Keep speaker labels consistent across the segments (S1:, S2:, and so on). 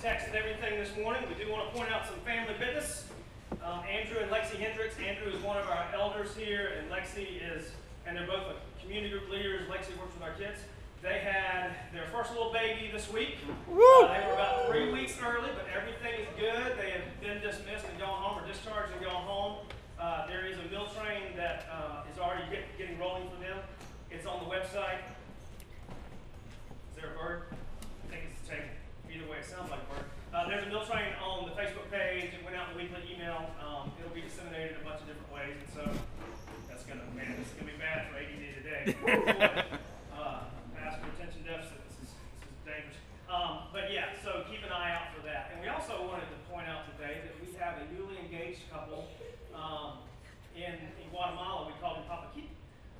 S1: text and everything this morning. We do want to point out some family business. Um, Andrew and Lexi Hendricks. Andrew is one of our elders here, and Lexi is, and they're both community group leaders. Lexi works with our kids. They had their first little baby this week. Uh, they were about three weeks early, but everything is good. They have been dismissed and gone home, or discharged and gone home. Uh, there is a meal train that uh, is already get, getting rolling for them. It's on the website. Is there a bird? I think it's a table. It sounds like bird. Uh, there's a meal train on the Facebook page. It went out in the weekly email. Um, it'll be disseminated in a bunch of different ways, and so that's gonna man, this is gonna be bad for ADD today. uh, attention deficit. This is this is dangerous. Um, but yeah, so keep an eye out for that. And we also wanted to point out today that we have a newly engaged couple um, in, in Guatemala. We call them Papa Kip.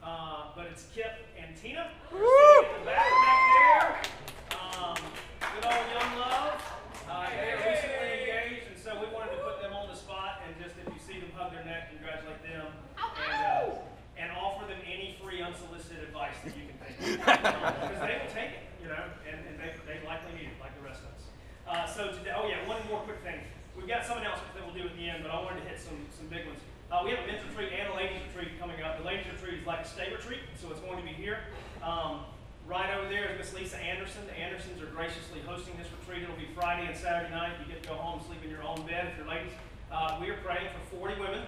S1: Uh, but it's Kip and Tina. They're sitting in the back back there. Um, good old young love. Uh, they are recently engaged, and so we wanted to put them on the spot and just if you see them hug their neck, congratulate them and uh, and offer them any free unsolicited advice that you can think of. Because they will take it, you know, and, and they, they likely need it like the rest of us. Uh, so today, oh yeah, one more quick thing. We've got some announcements that we'll do at the end, but I wanted to hit some, some big ones. Uh, we have a men's retreat and a ladies retreat coming up. The ladies retreat is like a stay retreat, so it's going to be here. Um, right over there is Miss Lisa Anderson. The Andersons are graciously hosting this retreat. It'll be Friday and Saturday night. You get to go home and sleep in your own bed if you're ladies. Uh, we are praying for 40 women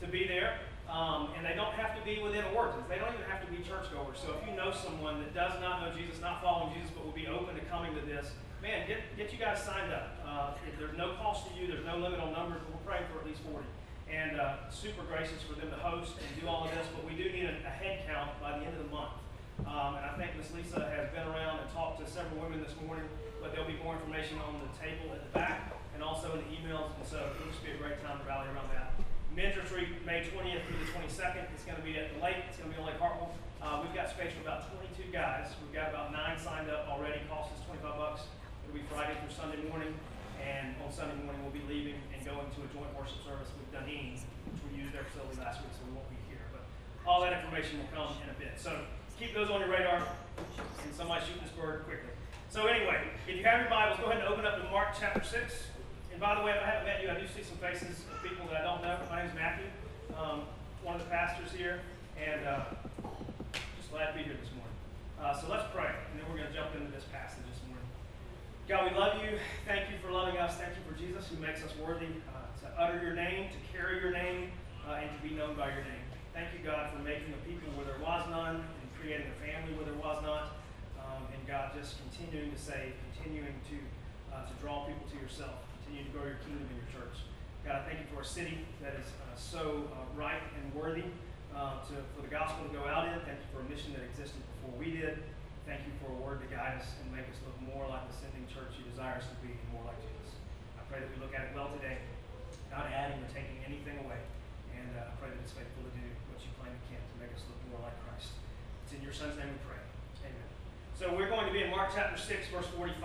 S1: to be there. Um, and they don't have to be within a word. They don't even have to be churchgoers. So if you know someone that does not know Jesus, not following Jesus, but will be open to coming to this, man, get, get you guys signed up. Uh, there's no cost to you. There's no limit on numbers. We're praying for at least 40. And uh, super gracious for them to host and do all of this. But we do need a, a head count by the end of the month. Um, and I think Miss Lisa has been around and talked to several women this morning. But there'll be more information on the table at the back and also in the emails. And so it'll just be a great time to rally around that. Men's retreat, May 20th through the 22nd. It's going to be at the lake. It's going to be on Lake Hartwell. Uh, we've got space for about 22 guys. We've got about nine signed up already. Cost us 25 bucks. It'll be Friday through Sunday morning. And on Sunday morning, we'll be leaving going to a joint worship service with Dunedin, which we used their facility last week, so we won't be here. But all that information will come in a bit. So keep those on your radar. And somebody shoot this bird quickly. So anyway, if you have your Bibles, go ahead and open up to Mark chapter 6. And by the way, if I haven't met you, I do see some faces of people that I don't know. My name is Matthew, um, one of the pastors here, and uh, just glad to be here this morning. Uh, so let's pray, and then we're going to jump into this passage this morning. God, we love you. Thank you for loving us. Thank you for Jesus, who makes us worthy uh, to utter your name, to carry your name, uh, and to be known by your name. Thank you, God, for making a people where there was none, and creating a family where there was not. Um, and God, just continuing to save, continuing to uh, to draw people to yourself continuing to grow your kingdom in your church. God, thank you for a city that is uh, so uh, right and worthy uh, to, for the gospel to go out in. Thank you for a mission that existed before we did. Thank you for a word to guide us and make us look more like the sending church you desire us to be and more like Jesus. I pray that we look at it well today, not adding or taking anything away. And uh, I pray that it's faithful to do what you claim it can to make us look more like Christ. It's in your son's name we pray. Amen. So we're going to be in Mark chapter 6, verse 45.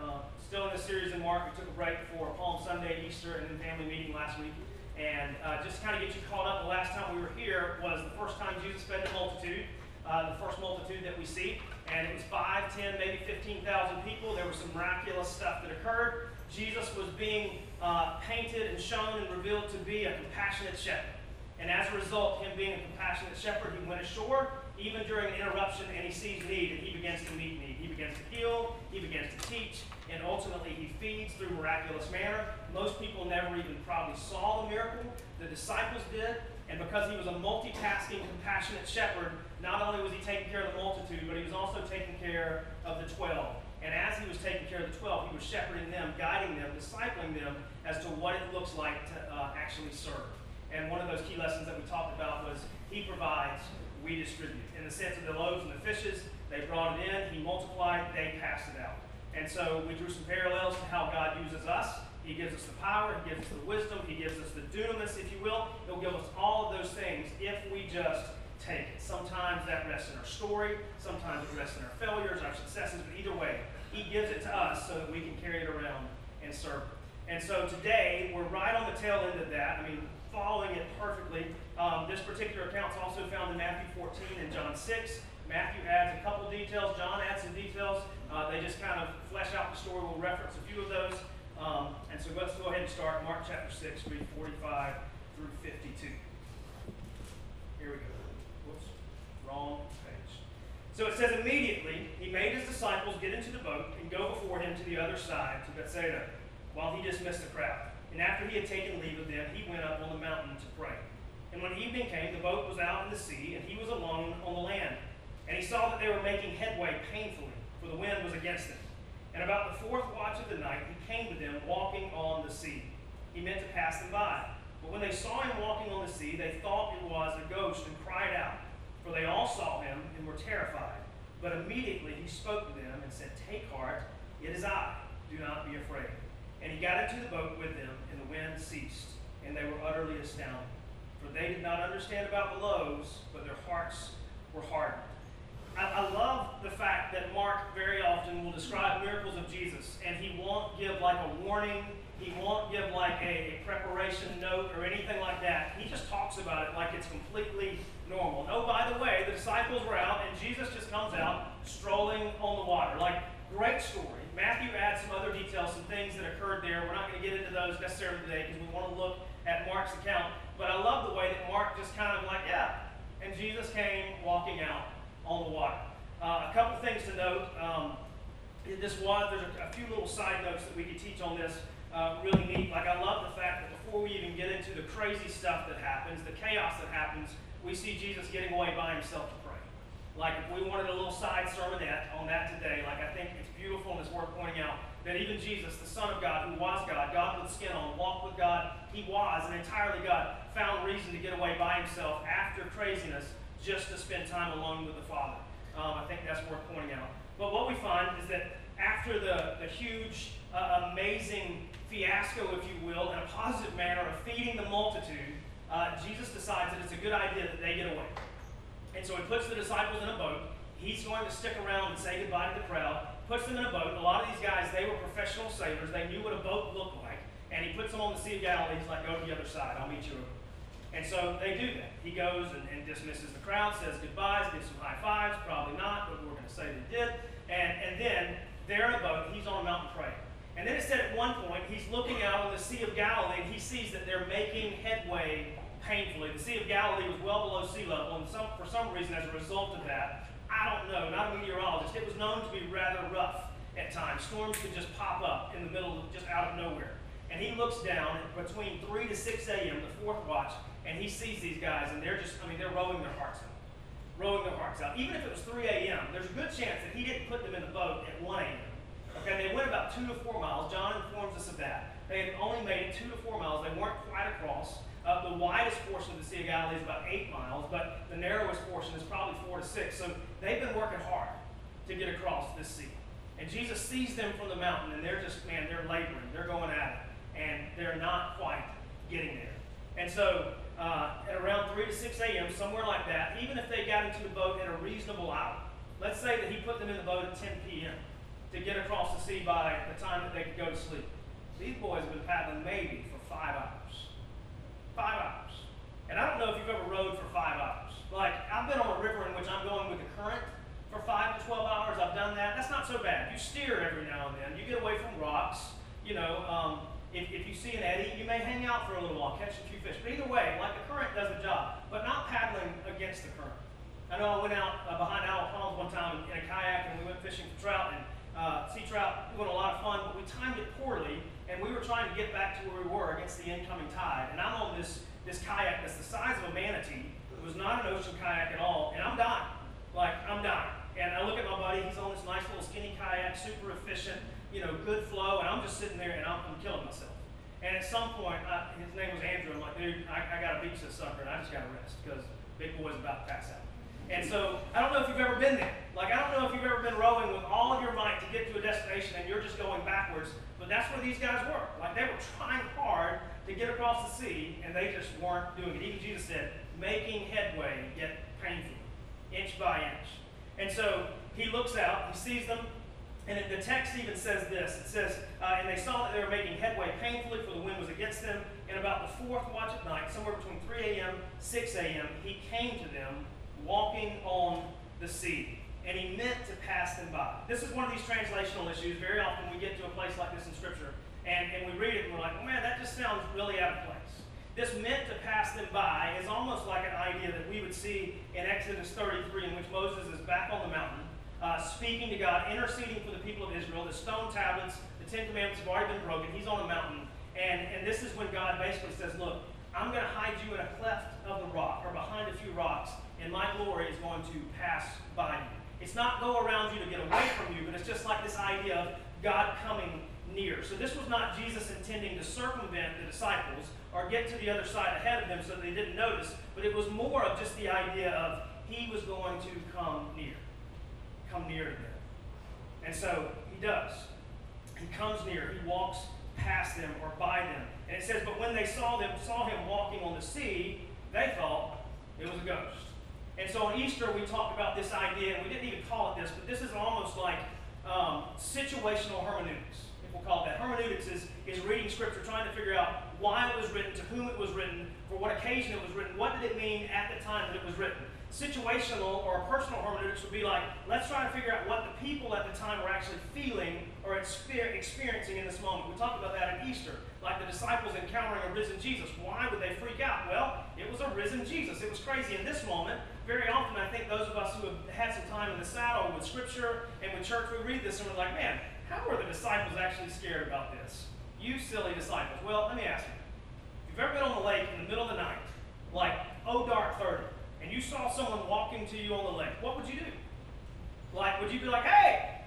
S1: Uh, still in the series in Mark. We took a break for Palm Sunday, Easter, and then family meeting last week. And uh, just to kind of get you caught up, the last time we were here was the first time Jesus fed the multitude, uh, the first multitude that we see. And it was 5, 10, maybe 15,000 people. There was some miraculous stuff that occurred. Jesus was being uh, painted and shown and revealed to be a compassionate shepherd. And as a result, him being a compassionate shepherd, he went ashore, even during an interruption, and he sees need, and he begins to meet need. He begins to heal, he begins to teach, and ultimately he feeds through miraculous manner. Most people never even probably saw the miracle. The disciples did, and because he was a multitasking, compassionate shepherd, not only was he taking care of the multitude, but he was also taking care of the twelve. And as he was taking care of the twelve, he was shepherding them, guiding them, discipling them as to what it looks like to uh, actually serve. And one of those key lessons that we talked about was he provides, we distribute. In the sense of the loaves and the fishes, they brought it in, he multiplied, they passed it out. And so we drew some parallels to how God uses us. He gives us the power, He gives us the wisdom, He gives us the dunamis, if you will. He'll give us all of those things if we just take it. Sometimes that rests in our story, sometimes it rests in our failures, our successes, but either way, He gives it to us so that we can carry it around and serve. And so today, we're right on the tail end of that. I mean, following it perfectly. Um, this particular account is also found in Matthew 14 and John 6. Matthew adds a couple details, John adds some details. Uh, they just kind of flesh out the story. We'll reference a few of those. Um, and so let's go ahead and start Mark chapter 6, read 45 through 52. Here we go. Whoops, wrong page. So it says, Immediately he made his disciples get into the boat and go before him to the other side, to Bethsaida, while he dismissed the crowd. And after he had taken leave of them, he went up on the mountain to pray. And when evening came, the boat was out in the sea, and he was alone on the land. And he saw that they were making headway painfully, for the wind was against them. And about the fourth watch of the night, he came to them walking on the sea. He meant to pass them by. But when they saw him walking on the sea, they thought it was a ghost and cried out. For they all saw him and were terrified. But immediately he spoke to them and said, Take heart, it is I. Do not be afraid. And he got into the boat with them, and the wind ceased, and they were utterly astounded. For they did not understand about the loaves, but their hearts were hardened. I, I love the fact that Mark very often will describe miracles of Jesus, and he won't give like a warning, he won't give like a, a preparation note or anything like that. He just talks about it like it's completely normal. No, by the way, the disciples were out, and Jesus just comes out strolling on the water. Like, great story. Matthew adds some other details, some things that occurred there. We're not going to get into those necessarily today because we want to look at Mark's account. But I love the way that Mark just kind of like, yeah. And Jesus came walking out on the water. Uh, a couple things to note. Um, this was, there's a, a, few little side notes that we could teach on this. Uh, really neat. Like, I love the fact that before we even get into the crazy stuff that happens, the chaos that happens, we see Jesus getting away by himself to pray. Like, if we wanted a little side sermonette on that today, like, I think it's beautiful and it's worth pointing out that even Jesus, the Son of God, who was God, God with skin on, walked with God, he was an entirely God, found reason to get away by himself after craziness just to spend time alone with the Father. Um, I think that's worth pointing out. But what we find is that after the, the huge, uh, amazing fiasco, if you will, in a positive manner of feeding the multitude, uh, Jesus decides that it's a good idea that they get away. And so he puts the disciples in a boat. He's going to stick around and say goodbye to the crowd, puts them in a boat. A lot of these guys, they were professional sailors. They knew what a boat looked like. And he puts them on the Sea of Galilee. He's like, go to the other side. I'll meet you over and so they do that. He goes and, and, dismisses the crowd, says goodbyes, gives some high fives, probably not, but we're going to say they did. And, and then they're in a boat, he's on a mountain praying. And then it said at one point, he's looking out on the Sea of Galilee and he sees that they're making headway painfully. The Sea of Galilee was well below sea level, and some, for some reason, as a result of that, I don't know, not a meteorologist, it was known to be rather rough at times. Storms could just pop up in the middle, of, just out of nowhere. And he looks down between 3 to 6 a.m., the fourth watch, and he sees these guys, and they're just, I mean, they're rowing their hearts out. Rowing their hearts out. Even if it was 3 a.m., there's a good chance that he didn't put them in the boat at 1 a.m. Okay, they went about 2 to 4 miles. John informs us of that. They had only made it 2 to 4 miles. They weren't quite across. Uh, the widest portion of the Sea of Galilee is about 8 miles, but the narrowest portion is probably 4 to 6. So they've been working hard to get across this sea. And Jesus sees them from the mountain, and they're just, man, they're laboring. They're going at it. And they're not quite getting there. And so uh, at around 3 to 6 a.m., somewhere like that, even if they got into the boat at a reasonable hour, let's say that he put them in the boat at 10 p.m. to get across the sea by the time that they could go to sleep. These boys have been paddling maybe for five hours. Five hours. And I don't know if you've ever rowed for five hours. Like, I've been on a river in which I'm going with the current for five to 12 hours. I've done that. That's not so bad. You steer every now and then. You get away from rocks. You know, um, if, if you see an eddy, you may hang out for a little while, catch a few fish. But either way, like the current does the job, but not paddling against the current. I know I went out uh, behind Owl Ponds one time in a kayak and we went fishing for trout and uh, sea trout. We had a lot of fun, but we timed it poorly and we were trying to get back to where we were against the incoming tide. And I'm on this, this kayak that's the size of a manatee. It was not an ocean kayak at all, and I'm dying. Like, I'm dying. And I look at my buddy, he's on this nice little skinny kayak, super efficient you know, good flow, and I'm just sitting there and I'm, I'm killing myself. And at some point, I, his name was Andrew. I'm like, dude, I, I got to beach this sucker, and I just got to rest because big boy's about to pass out. And so I don't know if you've ever been there. Like, I don't know if you've ever been rowing with all of your might to get to a destination and you're just going backwards, but that's where these guys were. Like, they were trying hard to get across the sea, and they just weren't doing it. Even Jesus said, making headway, yet painfully, inch by inch. And so he looks out, he sees them, and the text even says this. It says, uh, and they saw that they were making headway painfully, for the wind was against them. And about the fourth watch at night, somewhere between 3 a.m. 6 a.m., he came to them walking on the sea. And he meant to pass them by. This is one of these translational issues. Very often we get to a place like this in Scripture, and, and we read it and we're like, well, man, that just sounds really out of place. This meant to pass them by is almost like an idea that we would see in Exodus 33, in which Moses is back on the mountain, uh, speaking to God, interceding for the people of Israel. The stone tablets, the Ten Commandments have already been broken. He's on a mountain. And, and this is when God basically says, Look, I'm going to hide you in a cleft of the rock or behind a few rocks, and my glory is going to pass by you. It's not go around you to get away from you, but it's just like this idea of God coming near. So this was not Jesus intending to circumvent the disciples or get to the other side ahead of them so they didn't notice, but it was more of just the idea of he was going to come near. Come near to them. And so he does. He comes near, he walks past them or by them. And it says, But when they saw them, saw him walking on the sea, they thought it was a ghost. And so on Easter, we talked about this idea, and we didn't even call it this, but this is almost like um, situational hermeneutics, if we'll call it that. Hermeneutics is, is reading Scripture, trying to figure out why it was written, to whom it was written, for what occasion it was written, what did it mean at the time that it was written. Situational or personal hermeneutics would be like, let's try to figure out what the people at the time were actually feeling or experiencing in this moment. We talked about that at Easter, like the disciples encountering a risen Jesus. Why would they freak out? Well, it was a risen Jesus. It was crazy in this moment. Very often, I think those of us who have had some time in the saddle with Scripture and with church, we read this and we're like, man, how were the disciples actually scared about this? You silly disciples. Well, let me ask you. If you've ever been on the lake in the middle of the night, like, oh dark 30, and you saw someone walking to you on the lake, what would you do? Like, would you be like, hey,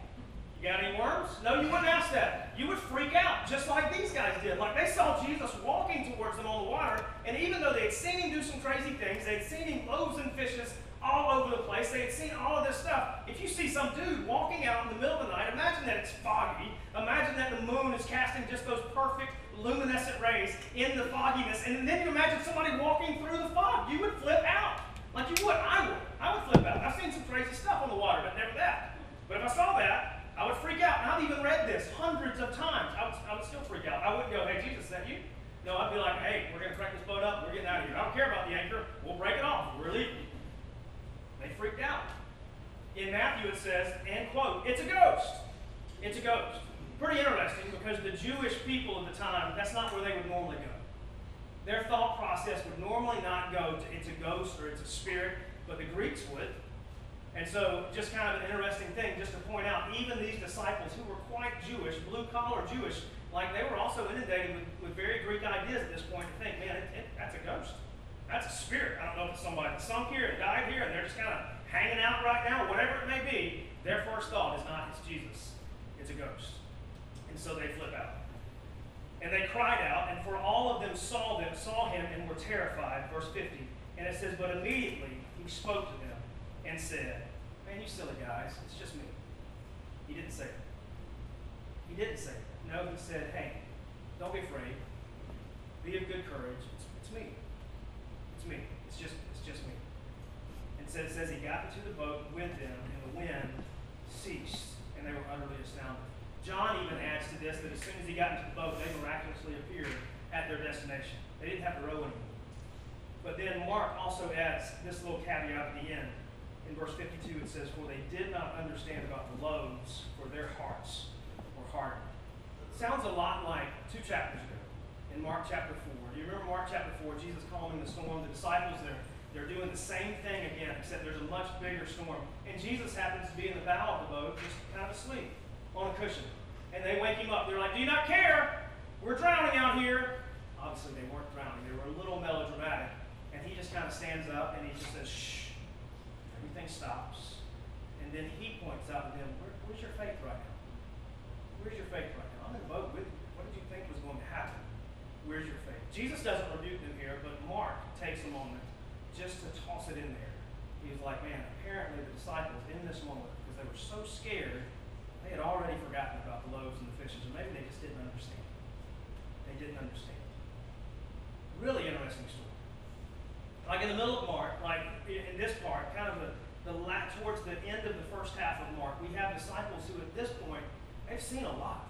S1: you got any worms? No, you wouldn't ask that. You would freak out, just like these guys did. Like they saw Jesus walking towards them on the water, and even though they had seen him do some crazy things, they had seen him loaves and fishes all over the place, they had seen all of this stuff. If you see some dude walking out in the middle of the night, imagine that it's foggy. Imagine that the moon is casting just those perfect luminescent rays in the fogginess, and then you imagine somebody walking through the fog. You would flip out. Like you would, I would. I would flip out. I've seen some crazy stuff on the water, but never that. But if I saw that, I would freak out. And I've even read this hundreds of times. I would, I would still freak out. I wouldn't go, hey, Jesus, is that you? No, I'd be like, hey, we're going to crank this boat up. We're getting out of here. I don't care about the anchor. We'll break it off. We're leaving. They freaked out. In Matthew, it says, and quote, it's a ghost. It's a ghost. Pretty interesting because the Jewish people of the time, that's not where they would normally go. Their thought process would normally not go to it's a ghost or it's a spirit, but the Greeks would. And so, just kind of an interesting thing, just to point out, even these disciples who were quite Jewish, blue collar Jewish, like they were also inundated with, with very Greek ideas at this point to think, man, it, it, that's a ghost. That's a spirit. I don't know if it's somebody that sunk here and died here and they're just kind of hanging out right now, whatever it may be. Their first thought is not, it's Jesus, it's a ghost. And so they flip out. And they cried out, and for all of them saw them, saw him, and were terrified. Verse 50. And it says, But immediately he spoke to them and said, Man, you silly guys, it's just me. He didn't say it. He didn't say it. No, he said, Hey, don't be afraid. Be of good courage. It's, it's me. It's me. It's just it's just me. And so it says he got into the boat with them, and the wind ceased, and they were utterly astounded. John even adds to this that as soon as he got into the boat, they miraculously appeared at their destination. They didn't have to row anymore. But then Mark also adds this little caveat at the end. In verse 52, it says, For they did not understand about the loaves, for their hearts were hardened. Sounds a lot like two chapters ago in Mark chapter 4. Do you remember Mark chapter 4? Jesus calming the storm. The disciples, they're, they're doing the same thing again, except there's a much bigger storm. And Jesus happens to be in the bow of the boat, just kind of asleep on a cushion. And they wake him up. They're like, Do you not care? We're drowning out here. Obviously, they weren't drowning, they were a little melodramatic. And he just kind of stands up and he just says, Shh. Everything stops. And then he points out to them, Where, Where's your faith right now? Where's your faith right now? I'm in boat with you. What did you think was going to happen? Where's your faith? Jesus doesn't rebuke them here, but Mark takes a moment just to toss it in there. He's like, man, apparently the disciples in this moment, because they were so scared they had already forgotten about the loaves and the fishes, or maybe they just didn't understand. They didn't understand. Really interesting story. Like in the middle of Mark, like in this part, kind of the, the towards the end of the first half of Mark, we have disciples who at this point, they've seen a lot.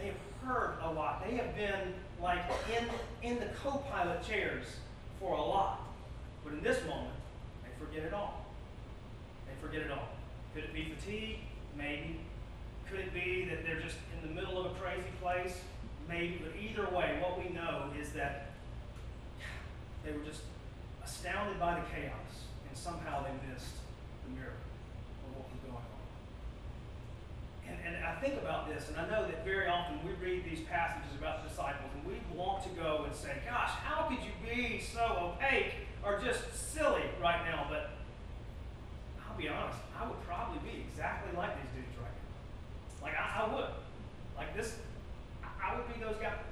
S1: They have heard a lot. They have been like in, in the co-pilot chairs for a lot. But in this moment, they forget it all. They forget it all. Could it be fatigue? Maybe. Could it be that they're just in the middle of a crazy place? Maybe, but either way, what we know is that they were just astounded by the chaos, and somehow they missed the miracle of what was going on. And, and I think about this, and I know that very often we read these passages about the disciples, and we want to go and say, Gosh, how could you be so opaque or just silly right now? But I'll be honest, I would probably be exactly like these dudes right now. Like, I, I would. Like, this, I, I would be those guys.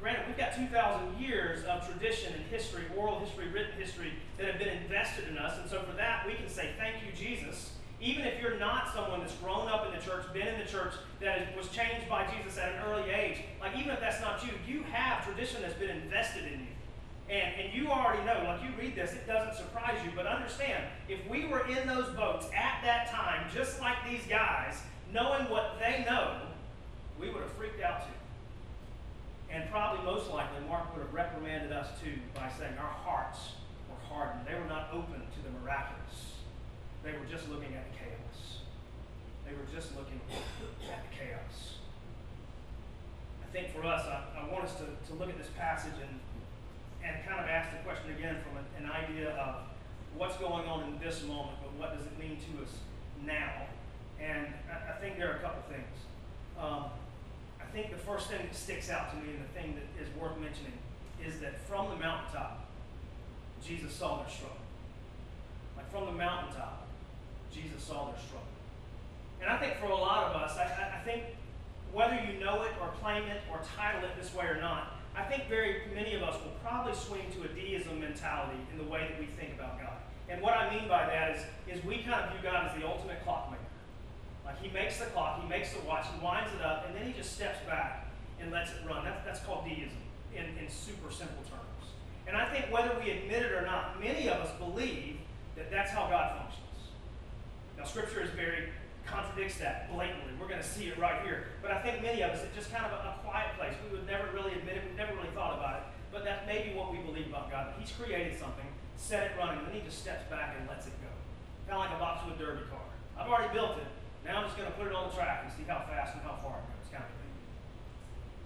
S1: Granted, we've got 2,000 years of tradition and history, oral history, written history, that have been invested in us. And so for that, we can say, Thank you, Jesus. Even if you're not someone that's grown up in the church, been in the church, that was changed by Jesus at an early age, like even if that's not you, you have tradition that's been invested in you. And, and you already know, like you read this, it doesn't surprise you, but understand, if we were in those boats at that time, just like these guys, knowing what they know, we would have freaked out too. And probably most likely, Mark would have reprimanded us too by saying our hearts were hardened. They were not open to the miraculous. They were just looking at the chaos. They were just looking at the chaos. I think for us, I, I want us to, to look at this passage and, and kind of ask the question again from an, an idea of what's going on in this moment, but what does it mean to us now? And I, I think there are a couple things. Um, think the first thing that sticks out to me and the thing that is worth mentioning is that from the mountaintop, Jesus saw their struggle. Like from the mountaintop, Jesus saw their struggle. And I think for a lot of us, I, I think whether you know it or claim it or title it this way or not, I think very many of us will probably swing to a deism mentality in the way that we think about God. And what I mean by that is, is we kind of view God as the ultimate clockmaker. Like he makes the clock, he makes the watch, he winds it up, and then he just steps back and lets it run. That's, that's called deism in, in super simple terms. And I think whether we admit it or not, many of us believe that that's how God functions. Now, Scripture is very contradicts that blatantly. We're going to see it right here. But I think many of us, it's just kind of a, a quiet place. We would never really admit it. We've never really thought about it. But that may be what we believe about God. He's created something, set it running, and then he just steps back and lets it go. Kind of like a box with a derby car. I've already built it. Now I'm just going to put it on the track and see how fast and how far it goes, kind of.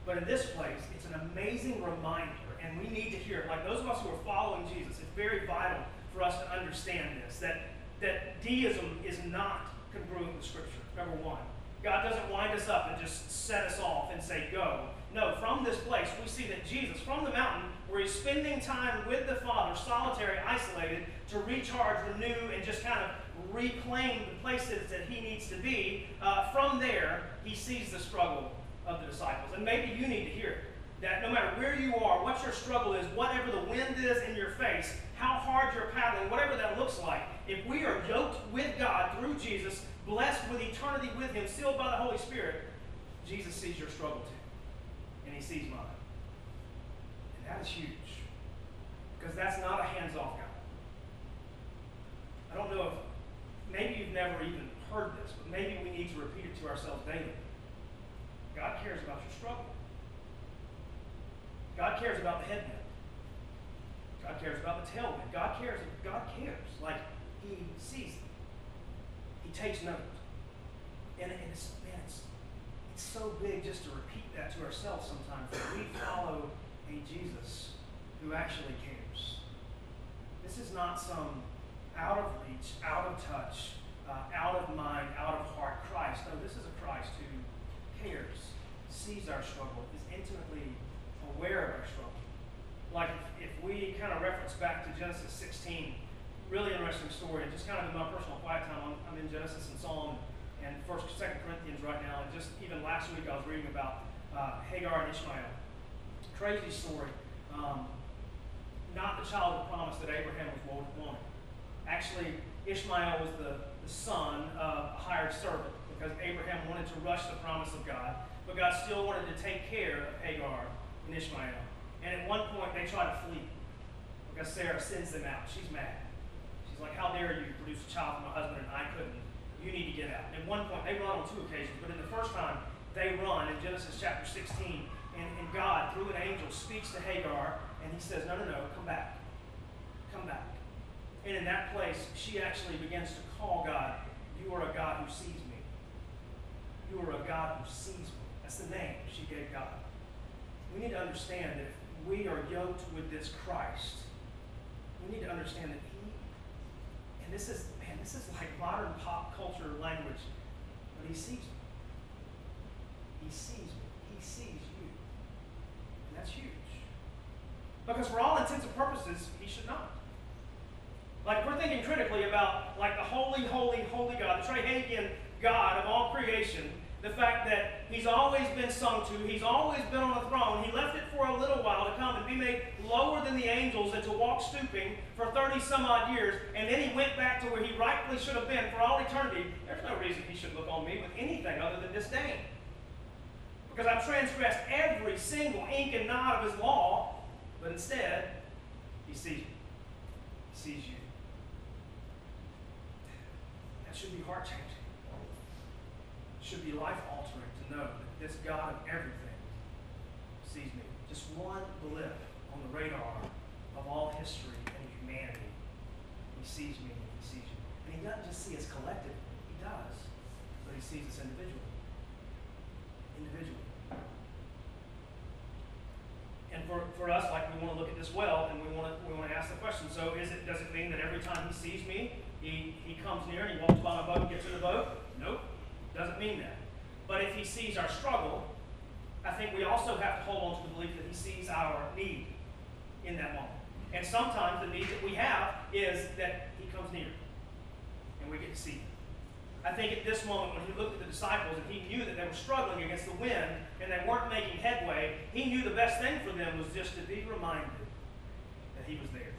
S1: But in this place, it's an amazing reminder, and we need to hear it. Like those of us who are following Jesus, it's very vital for us to understand this that, that deism is not congruent with Scripture, number one. God doesn't wind us up and just set us off and say, go. No, from this place, we see that Jesus, from the mountain, where he's spending time with the Father, solitary, isolated, to recharge, renew, and just kind of reclaim the places that he needs to be, uh, from there, he sees the struggle of the disciples. And maybe you need to hear it. That no matter where you are, what your struggle is, whatever the wind is in your face, how hard you're paddling, whatever that looks like, if we are yoked with God through Jesus, blessed with eternity with Him, sealed by the Holy Spirit, Jesus sees your struggle too. And He sees mine. And that is huge. Because that's not a hands off God. I don't know if maybe you've never even heard this, but maybe we need to repeat it to ourselves daily. God cares about your struggle. God cares about the headwind. God cares about the tailwind. God cares. God cares. Like He sees it. He takes note. And, and it's, man, it's, it's so big just to repeat that to ourselves sometimes. That we follow a Jesus who actually cares. This is not some out of reach, out of touch, uh, out of mind, out of heart Christ. No, this is a Christ who cares, sees our struggle, is intimately aware of our struggle. Like if, if we kind of reference back to Genesis 16, really interesting story, and just kind of in my personal quiet time, I'm, I'm in Genesis and Psalm and First, Second Corinthians right now, and just even last week I was reading about uh, Hagar and Ishmael. Crazy story. Um, not the child of promise that Abraham was wanting. Actually, Ishmael was the, the son of a hired servant because Abraham wanted to rush the promise of God, but God still wanted to take care of Hagar and Ishmael. And at one point, they try to flee because Sarah sends them out. She's mad. She's like, How dare you produce a child for my husband and I couldn't? You need to get out. And at one point, they run on two occasions, but in the first time, they run in Genesis chapter 16, and, and God, through an angel, speaks to Hagar, and he says, No, no, no, come back. Come back. And in that place, she actually begins to call God, You are a God who sees me. You are a God who sees me. That's the name she gave God. We need to understand that we are yoked with this Christ, we need to understand that He, and this is, man, this is like modern pop culture language, but He sees me. He sees me. He sees you. And that's huge. Because for all intents and purposes, He should not. Like we're thinking critically about like the holy, holy, holy God, the triune God of all creation, the fact that he's always been sung to, he's always been on the throne. He left it for a little while to come and be made lower than the angels and to walk stooping for 30 some odd years, and then he went back to where he rightfully should have been for all eternity. There's no reason he should look on me with anything other than disdain. Because I've transgressed every single ink and knot of his law, but instead, he sees you. He sees you. That should be heart changing should be life altering to know that this God of everything sees me. Just one blip on the radar of all history and humanity. He sees me and he sees you. And he doesn't just see us collectively, he does, but he sees us individually. Individually. And for, for us, like we want to look at this well, and we want to we want to ask the question. So, is it does it mean that every time he sees me, he, he comes near and he walks by my boat and gets in the boat? Nope. Doesn't mean that. But if he sees our struggle, I think we also have to hold on to the belief that he sees our need in that moment. And sometimes the need that we have is that he comes near and we get to see him. I think at this moment, when he looked at the disciples and he knew that they were struggling against the wind and they weren't making headway, he knew the best thing for them was just to be reminded that he was there.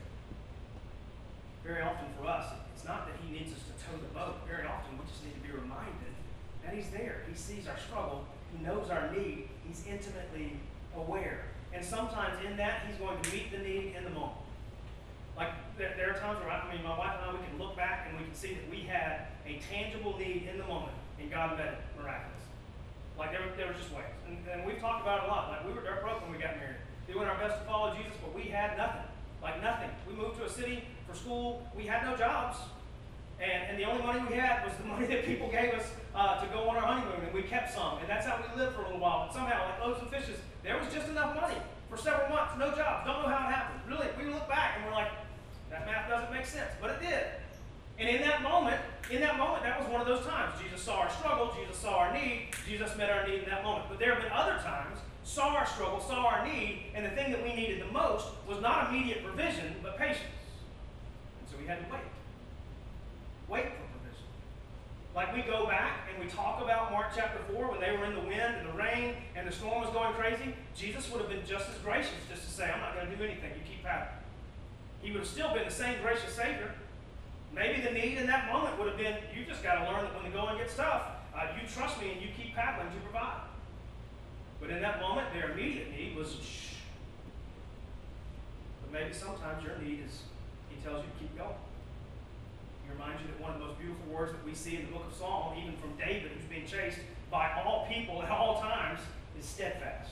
S1: Very often for us, it's not that he needs us to tow the boat. Very often, we just need to be reminded that He's there. He sees our struggle. He knows our need. He's intimately aware. And sometimes in that, He's going to meet the need in the moment. Like, there, are times where, I, I mean, my wife and I, we can look back and we can see that we had a tangible need in the moment, and God met it miraculously. Like, there, there was just ways. And, and we've talked about it a lot. Like, we were dirt broke when we got married, doing our best to follow Jesus, but we had nothing. Like, nothing. We moved to a city for school. We had no jobs. And, and the only money we had was the money that people gave us uh, to go on our honeymoon, and we kept some. And that's how we lived for a little while. But somehow, like loaves and fishes, there was just enough money for several months, no jobs. Don't know how it happened. Really, we look back and we're like, that math doesn't make sense. But it did. And in that moment, in that moment, that was one of those times. Jesus saw our struggle, Jesus saw our need, Jesus met our need in that moment. But there have been other times, saw our struggle, saw our need, and the thing that we needed the most was not immediate provision, but patience. And so we had to wait. Wait for provision. Like we go back and we talk about Mark chapter 4 when they were in the wind and the rain and the storm was going crazy, Jesus would have been just as gracious just to say, I'm not going to do anything. You keep paddling. He would have still been the same gracious Savior. Maybe the need in that moment would have been, you just got to learn that when the going gets tough, uh, you trust me and you keep paddling to provide. But in that moment, their immediate need was shh. But maybe sometimes your need is, he tells you to keep going. Reminds you that one of the most beautiful words that we see in the book of Psalm, even from David, who's being chased by all people at all times, is steadfast.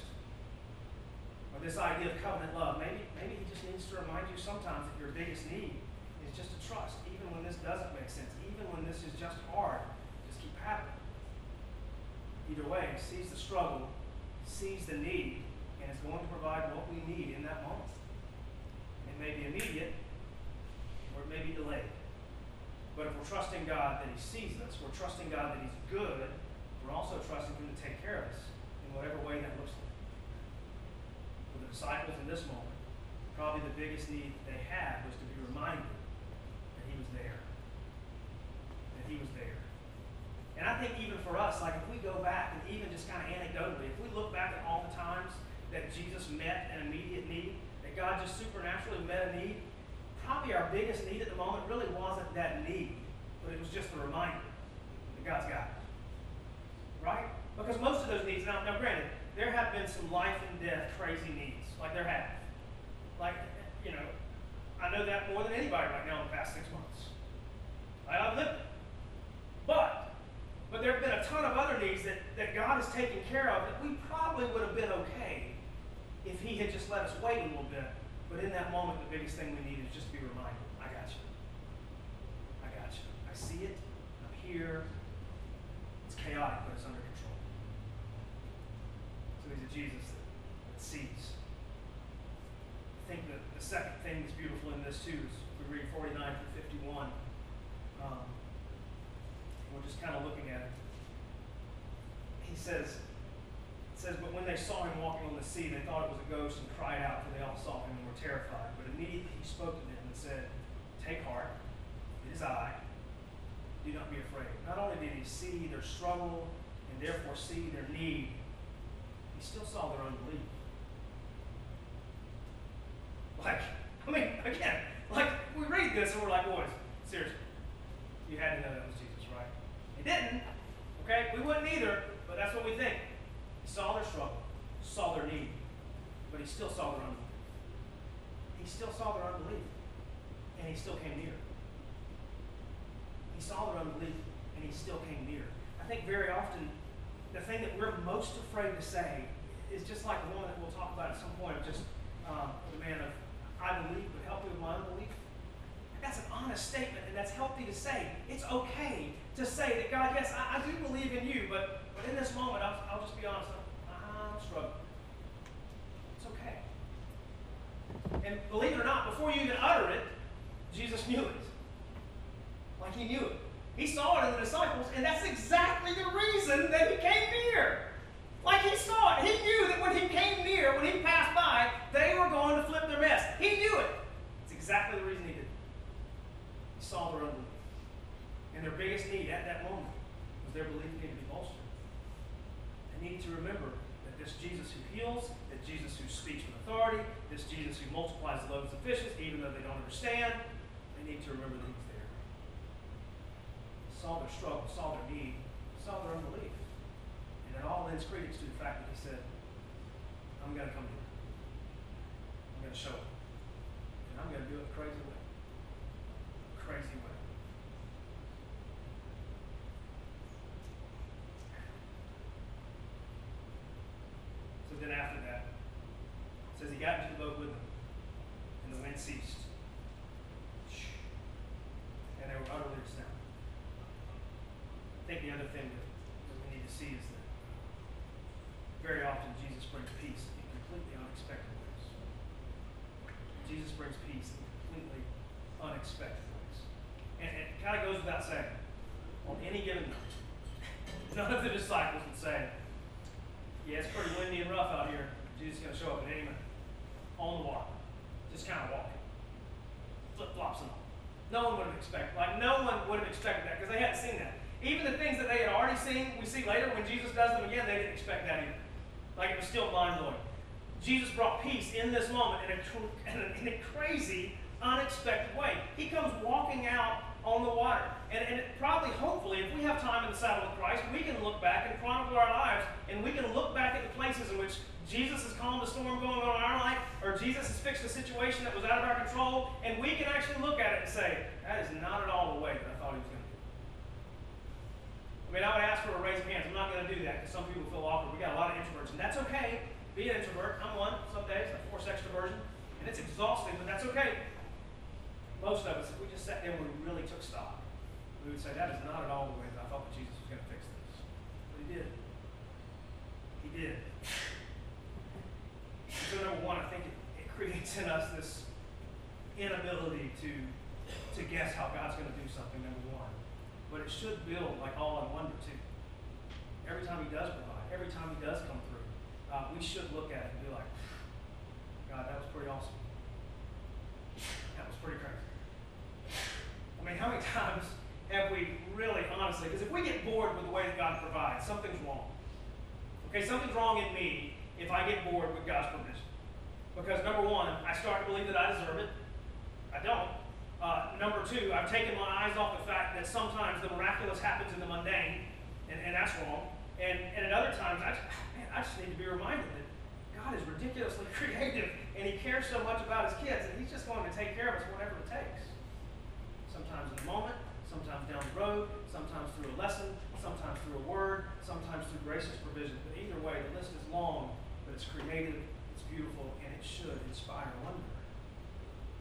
S1: Or this idea of covenant love. Maybe, maybe he just needs to remind you sometimes that your biggest need is just to trust, even when this doesn't make sense, even when this is just hard. Just keep happening. Either way, sees the struggle, sees the need, and is going to provide what we need in that moment. It may be immediate, or it may be delayed. But if we're trusting God that He sees us, we're trusting God that He's good, we're also trusting Him to take care of us in whatever way that looks like. For the disciples in this moment, probably the biggest need they had was to be reminded that He was there. That He was there. And I think even for us, like if we go back and even just kind of anecdotally, if we look back at all the times that Jesus met an immediate need, that God just supernaturally met a need, probably our biggest need at the moment really wasn't that need, but it was just a reminder that God's got it. Right? Because most of those needs, now, now granted, there have been some life and death crazy needs. Like there have. Like, you know, I know that more than anybody right now in the past six months. I've lived it. But, but there have been a ton of other needs that, that God has taken care of that we probably would have been okay if He had just let us wait a little bit but in that moment, the biggest thing we need is just to be reminded I got you. I got you. I see it. I'm here. It's chaotic, but it's under control. So he's a Jesus that, sees. I think that the second thing that's beautiful in this too is we read 49 through 51. Um, we're just kind of looking at it. He says, says, but when they saw him walking on the sea, they thought it was a ghost and cried out, for they all saw him and were terrified. But immediately he spoke to them and said, Take heart, it is I. Do not be afraid. Not only did he see their struggle and therefore see their need, he still saw their unbelief. Like, I mean, again, like we read this and we're like, boys, seriously, you had to know that was Jesus, right? He didn't. Okay, we wouldn't either, but that's what we think. Saw their struggle, saw their need, but he still saw their unbelief. He still saw their unbelief, and he still came near. He saw their unbelief, and he still came near. I think very often the thing that we're most afraid to say is just like the one that we'll talk about at some point of just um, the man of I believe, but help me with my unbelief. That's an honest statement, and that's healthy to say. It's okay to say that God, yes, I, I do believe in you, but, but in this moment, I'll, I'll just be honest, It's okay. And believe it or not, before you even utter it, Jesus knew it. Like he knew it. He saw it in the disciples, and that's exactly the reason that he came near. Like he saw it. He knew that when he came near, when he passed by, they were going to flip their mess. He knew it. It's exactly the reason he did it. He saw their unbelief. And their biggest need at that moment was their belief needed to be bolstered. They needed to remember this Jesus who heals, that Jesus who speaks with authority, this Jesus who multiplies the loaves of fishes, even though they don't understand, they need to remember that he's there. Saw their struggle, saw their need, saw their unbelief. And it all lends credence to the fact that he said, I'm going to come here. I'm going to show it. And I'm going to do it a crazy way. Crazy way. So then after that, it says he got into the boat with them, and the wind ceased. And they were utterly astounded. I think the other thing that, that we need to see is that very often Jesus brings peace in completely unexpected ways. Jesus brings peace in completely unexpected ways. And it kind of goes without saying, on any given night, none of the disciples would say, Yeah, it's pretty windy and rough out here. Jesus is going to show up at any minute. On the water. Just kind of walking. Flip flops and all. No one would have expected, like, no one would have expected that because they hadn't seen that. Even the things that they had already seen, we see later when Jesus does them again, they didn't expect that either. Like it was still mind blowing. Jesus brought peace in this moment in a, in a, in a crazy, unexpected way. He comes walking out on the water. And, and probably, hopefully, if we have time in the saddle with Christ, we can look back and chronicle our lives, and we can look back at the places in which Jesus has calmed the storm going on in our life, or Jesus has fixed a situation that was out of our control, and we can actually look at it and say, that is not at all the way that I thought he was going to do. I mean, I would ask for a raise of hands. I'm not going to do that because some people feel awkward. We got a lot of introverts, and that's okay. Be an introvert. I'm one. Some days I force extroversion, and it's exhausting, but that's okay. Most of us, if we just sat there and we really took stock, we would say, that is not at all the way that I thought that Jesus was going to fix this. But he did. He did. So number one, I think it, it creates in us this inability to to guess how God's going to do something. Number one, but it should build like all in wonder too. Every time He does provide, every time He does come through, uh, we should look at it and be like, God, that was pretty awesome. That was pretty crazy. I mean, how many times have we really, honestly, because if we get bored with the way that God provides, something's wrong. Okay, something's wrong in me if I get bored with God's provision. Because number one, I start to believe that I deserve it. I don't. Uh, number two, I've taken my eyes off the fact that sometimes the miraculous happens in the mundane, and, and that's wrong. And, and at other times, I I just need to be reminded that God is ridiculously creative, and He cares so much about His kids, and He's just going to take care of us whatever it takes. Sometimes in a moment, sometimes down the road, sometimes through a lesson, sometimes through a word, sometimes through gracious provision. But either way, the list is long, but it's creative, it's beautiful, and it should inspire wonder.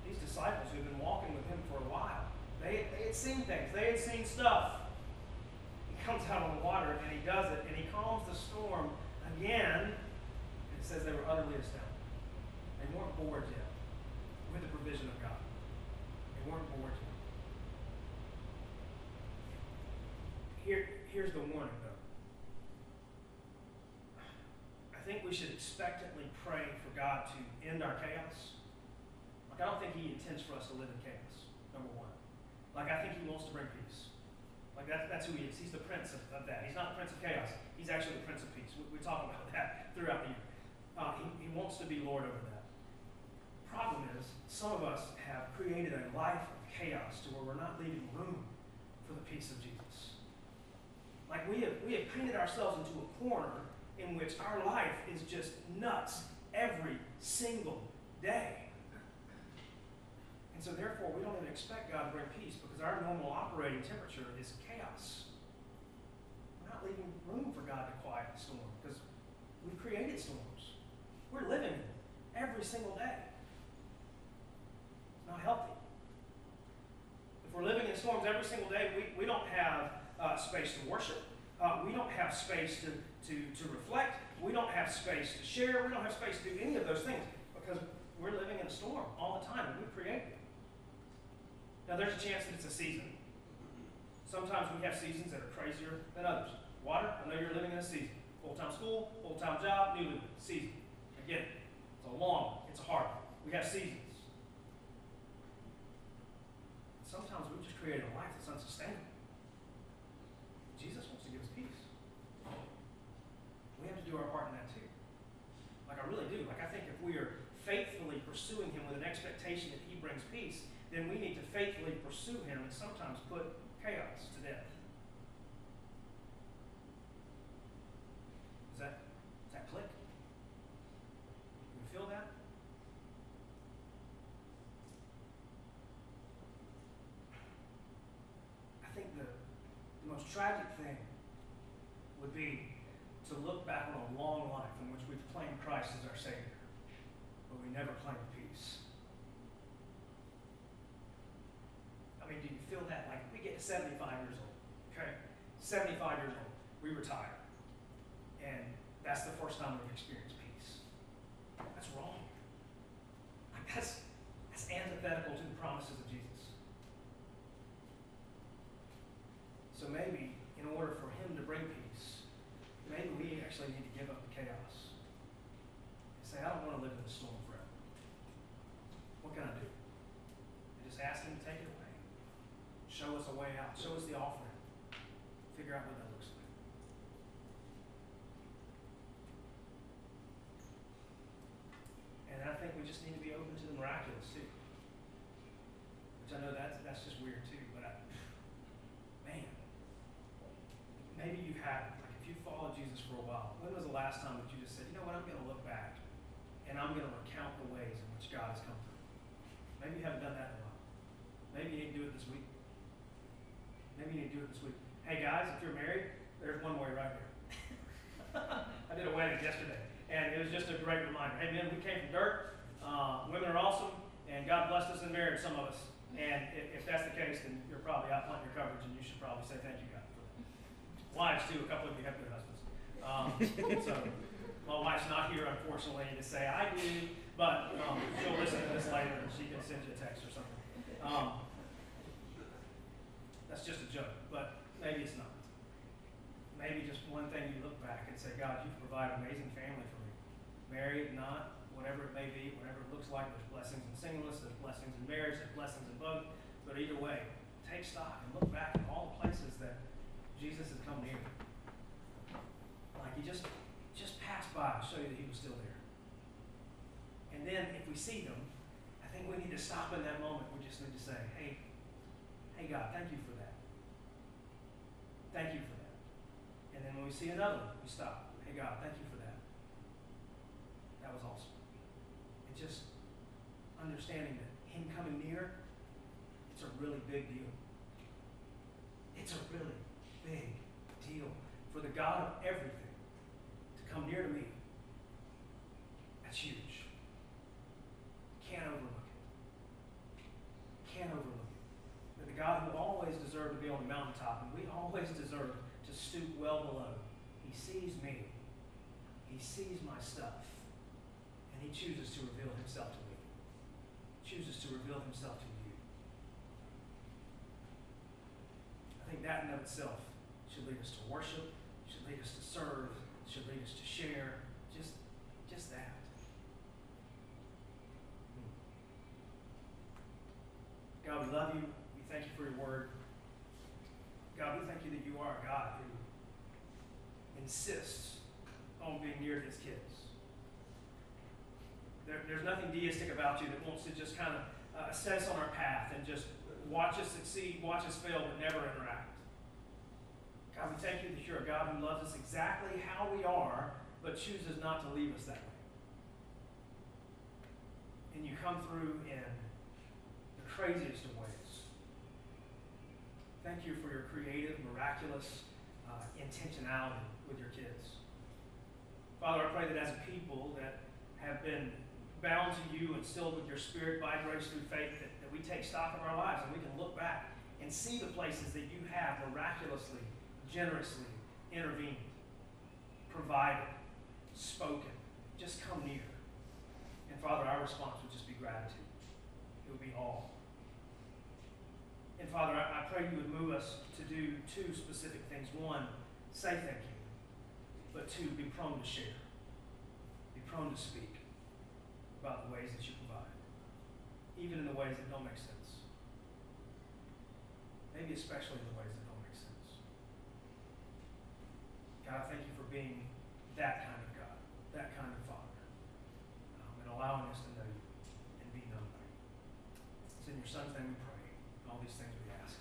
S1: These disciples who have been walking with him for a while, they, they had seen things, they had seen stuff. He comes out on the water and he does it, and he calms the storm again. It says they were utterly astounded. They weren't bored yet. with the provision of God. They weren't bored. yet. Here, here's the warning, though. I think we should expectantly pray for God to end our chaos. Like, I don't think He intends for us to live in chaos, number one. Like, I think He wants to bring peace. Like, that's, that's who He is. He's the prince of, of that. He's not the prince of chaos, He's actually the prince of peace. We, we talk about that throughout the year. Uh, he, he wants to be Lord over that. Problem is, some of us have created a life of chaos to where we're not leaving room for the peace of Jesus. Like we have, we have painted ourselves into a corner in which our life is just nuts every single day. And so, therefore, we don't even expect God to bring peace because our normal operating temperature is chaos. We're not leaving room for God to quiet the storm because we've created storms. We're living in them every single day. It's not healthy. If we're living in storms every single day, we, we don't have uh, space to worship. Uh, we don't have space to, to, to reflect. We don't have space to share. We don't have space to do any of those things because we're living in a storm all the time and we create it. Now, there's a chance that it's a season. Sometimes we have seasons that are crazier than others. Water, I know you're living in a season. Full time school, full time job, new season. I get it. It's a long, it's a hard. We have seasons. Sometimes we've just created a life that's unsustainable. Jesus wants to give us peace. We have to do our part in that too. Like I really do. Like I think if we are faithfully pursuing Him with an expectation that He brings peace, then we need to faithfully pursue Him and sometimes put chaos to death. Is that, is that click? You feel that? I think the, the most tragic thing would be to look back on a long life in which we've claimed Christ as our Savior, but we never claimed peace. I mean, do you feel that? Like, we get to 75 years old, okay? 75 years old, we retire. And that's the first time we've experienced peace. That's wrong. Like, that's, that's antithetical to the promises of Jesus. So maybe, in order for Him to bring peace, maybe we actually need to give up the chaos. And say, I don't want to live in the storm forever. What can I do? And just ask Him to take it away. Show us a way out. Show us the offering. Figure out what that looks like. And I think we just need to be open to the miraculous too. Which I know that's just weird too, but I, man, maybe you haven't. Like if you followed Jesus for a while, when was the last time that you just said, you know what, I'm going to look back and I'm going to recount the ways in which God has come through? Maybe you haven't done that in a while. Maybe you need to do it this week. Maybe you need to do it this week. Hey guys, if you're married, there's one way right here. I did a wedding yesterday, and it was just a great reminder. Hey men, we came from dirt. Uh, women are awesome, and God blessed us in marriage, some of us. And if, if that's the case, then you're probably out planting your coverage, and you should probably say thank you, God. Wives too. A couple of you have good husbands. Um, so my wife's not here, unfortunately, to say I do, but um, she'll listen to this later, and she can send you a text or something. Um, that's just a joke, but maybe it's not. Maybe just one thing you look back and say, God, you've provided amazing family for me. Married, not, whatever it may be, whatever it looks like, there's blessings in singleness, there's blessings in marriage, there's blessings in both. But either way, take stock and look back at all the places that Jesus has come near. Like he just just passed by to show you that he was still there. And then if we see them, I think we need to stop in that moment. We just need to say, hey, hey God, thank you for that. Thank you for that. And then when we see another one, we stop. Hey God, thank you for that. That was awesome. Just understanding that Him coming near, it's a really big deal. It's a really big deal for the God of everything to come near to me. That's huge. Can't overlook it. Can't overlook it. But the God who always deserved to be on the mountaintop, and we always deserve to stoop well below. He sees me. He sees my stuff. And he chooses to reveal himself to me. chooses to reveal himself to you. I think that in of itself should lead us to worship, should lead us to serve, should lead us to share. Just, just that. Hmm. God, we love you. We thank you for your word. God, we thank you that you are a God who insists on being near his kids. There, there's nothing deistic about you that wants to just kind of uh, us on our path and just watch us succeed, watch us fail, but never interact. God, we thank you that you're a God who loves us exactly how we are, but chooses not to leave us that way. And you come through in the craziest of ways. Thank you for your creative, miraculous uh, intentionality with your kids. Father, I pray that as a people that have been bound to you and still with your spirit by grace through faith, that, that we take stock of our lives and we can look back and see the places that you have miraculously, generously intervened, provided, spoken. Just come near. And Father, our response would just be gratitude. It would be all. And Father, I, I pray you would move us to do two specific things. One, say thank you. But two, be prone to share. Be prone to speak about the ways that you provide, even in the ways that don't make sense. Maybe especially in the ways that don't make sense. God, I thank you for being that kind of God, that kind of Father, um, and allowing us to know you and be known by you. It's in your Son's name we pray. All these things we ask.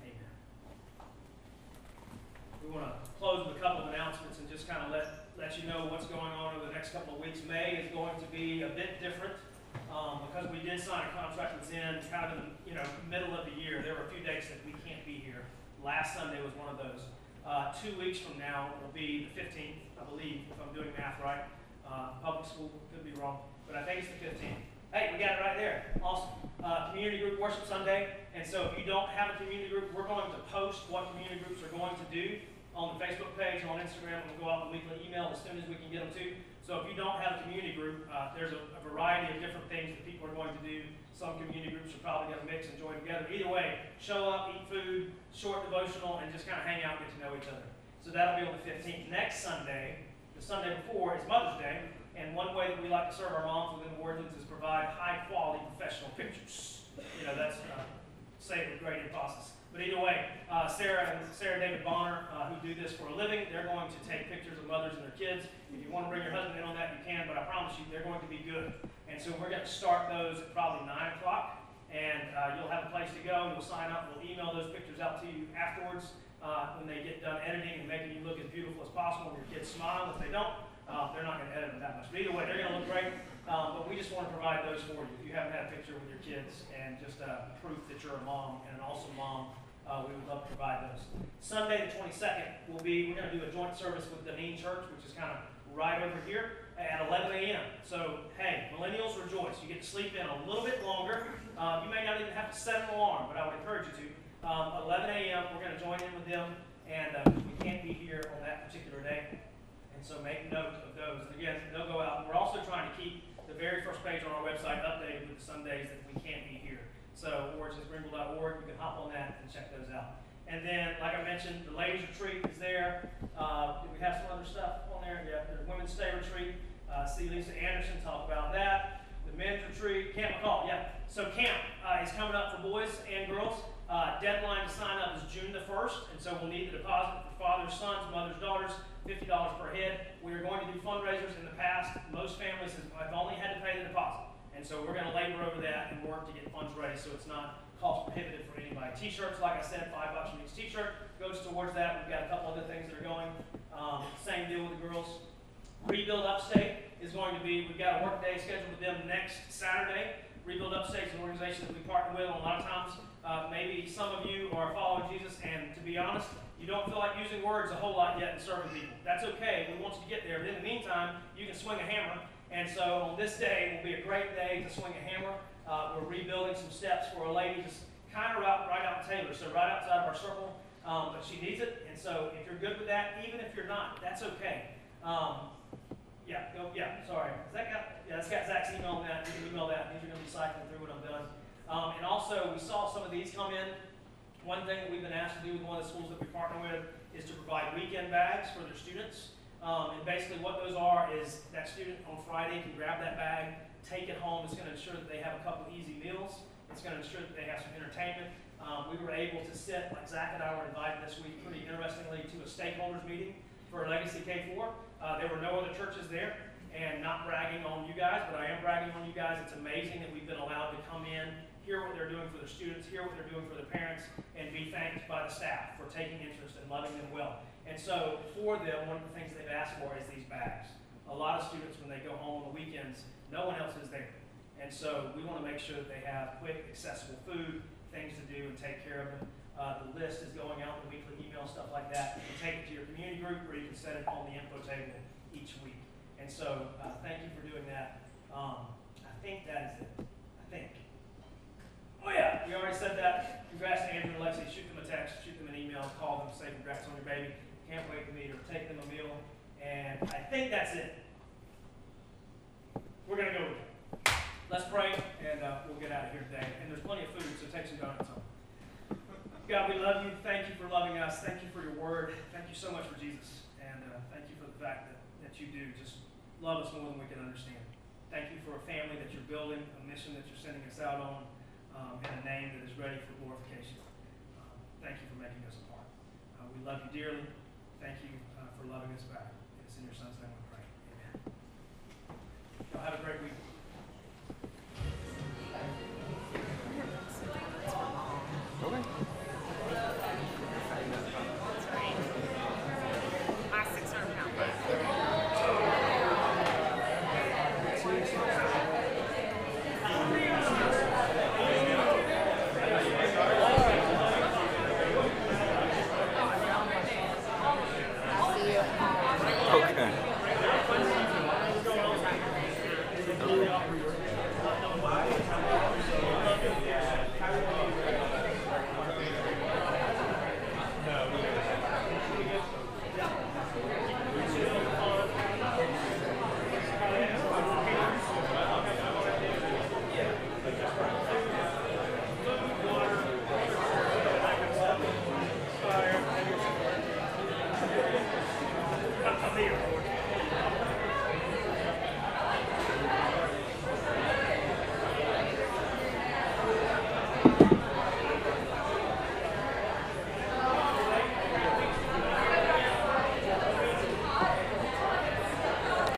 S1: Amen. We want to close with a couple of announcements and just kind of you know what's going on over the next couple of weeks. May is going to be a bit different um, because we did sign a contract with Zen kind of in the you know, middle of the year. There were a few dates that we can't be here. Last Sunday was one of those. Uh, two weeks from now will be the 15th, I believe, if I'm doing math right. Uh, public school could be wrong, but I think it's the 15th. Hey, we got it right there. Awesome. Uh, community group worship Sunday. And so if you don't have a community group, we're going to post what community groups are going to do on the Facebook page, on Instagram. We'll go out with weekly email as soon as we can get them to. So if you don't have a community group, uh, there's a, a, variety of different things that people are going to do. Some community groups are probably going to mix and join together. Either way, show up, eat food, short devotional, and just kind of hang out and get to know each other. So that'll be on the 15th. Next Sunday, the Sunday before, is Mother's Day. And one way that we like to serve our moms within the Wardens is provide high quality professional pictures. You know, that's uh, it with great emphasis. But either way, uh, Sarah and Sarah David Bonner, uh, who do this for a living, they're going to take pictures of mothers and their kids. If you want to bring your husband in on that, you can, but I promise you they're going to be good. And so we're going to start those at probably 9 o'clock, and uh, you'll have a place to go. You'll sign up. We'll email those pictures out to you afterwards uh, when they get done editing and making you look as beautiful as possible. And your kids smile. If they don't, uh, they're not going to edit them that much. But either way, they're going to look great. Um, but we just want to provide those for you. If you haven't had a picture with your kids and just uh, proof that you're a mom and an awesome mom, uh, we would love to provide those. Sunday the 22nd will be, we're going to do a joint service with the Main Church, which is kind of right over here at 11 a.m. So, hey, millennials rejoice. You get to sleep in a little bit longer. Uh, you may not even have to set an alarm, but I would encourage you to. Um, 11 a.m., we're going to join in with them, and uh, we can't be here on that particular day. And so make note of those. And again, they'll go out. We're also trying to keep the very first page on our website updated with the Sundays that we can't be here. So originsgreenville.org, you can hop on that and check those out. And then, like I mentioned, the ladies retreat is there. Uh, we have some other stuff on there? Yeah, there's women's day retreat. Uh, see Lisa Anderson talk about that. The men's retreat, Camp McCall, yeah. So camp uh, is coming up for boys and girls. Uh, deadline to sign up is June the 1st, and so we'll need the deposit for fathers, sons, mothers, daughters, $50 per head. We are going to do fundraisers in the past. Most families have only had to pay the deposit. And so we're going to labor over that and work to get funds raised so it's not cost prohibitive for anybody. T-shirts, like I said, five bucks from each t-shirt goes towards that. We've got a couple other things that are going. Um, same deal with the girls. Rebuild Upstate is going to be, we've got a work day scheduled with them next Saturday. Rebuild Upstate is an organization that we partner with a lot of times. Uh, maybe some of you are following Jesus, and to be honest, you don't feel like using words a whole lot yet in serving people. That's okay. We want you to get there. But in the meantime, you can swing a hammer. And so on this day will be a great day to swing a hammer. Uh, we're rebuilding some steps for a lady just kind of right, right out Taylor, so right outside of our circle. Um, but she needs it. And so if you're good with that, even if you're not, that's okay. Um, yeah, go, yeah, sorry. Has that got, yeah, that's got Zach's email on that. You can email that. These are going to be cycling through what I'm done. Um, and also, we saw some of these come in. One thing that we've been asked to do with one of the schools that we partner with is to provide weekend bags for their students. Um, and basically what those are is that student on Friday can grab that bag, take it home. It's going to ensure that they have a couple easy meals. It's going to ensure that they have some entertainment. Um, we were able to sit, like Zach and I were invited this week, pretty interestingly, to a stakeholders meeting for Legacy K4. Uh, there were no other churches there, and not bragging on you guys, but I am bragging on you guys. It's amazing that we've been allowed to come in, hear what they're doing for their students, hear what they're doing for their parents, and be thanked by the staff for taking interest and loving them well. And so for them, one of the things they've asked for is these bags. A lot of students, when they go home on the weekends, no one else is there. And so we want to make sure that they have quick, accessible food, things to do and take care of them. Uh, the list is going out, in the weekly email, stuff like that. You can take it to your community group or you can set it on the info table each week. And so, uh, thank you for doing that. Um, I think that is it. Oh yeah, we already said that. Congrats to Andrew and Lexi. Shoot them a text, shoot them an email, call them, say congrats on your baby. Can't wait to meet her. Take them a meal. And I think that's it. We're gonna go. Let's pray, and uh, we'll get out of here today. And there's plenty of food, so take some donuts home. God, we love you. Thank you for loving us. Thank you for your word. Thank you so much for Jesus. And uh, thank you for the fact that, that you do just love us more than we can understand. Thank you for a family that you're building, a mission that you're sending us out on, um, and a name that is ready for glorification. Um, thank you for making us a part. Uh, we love you dearly. Thank you uh, for loving us back. It's in your son's name we pray. Amen. Y'all have a great week.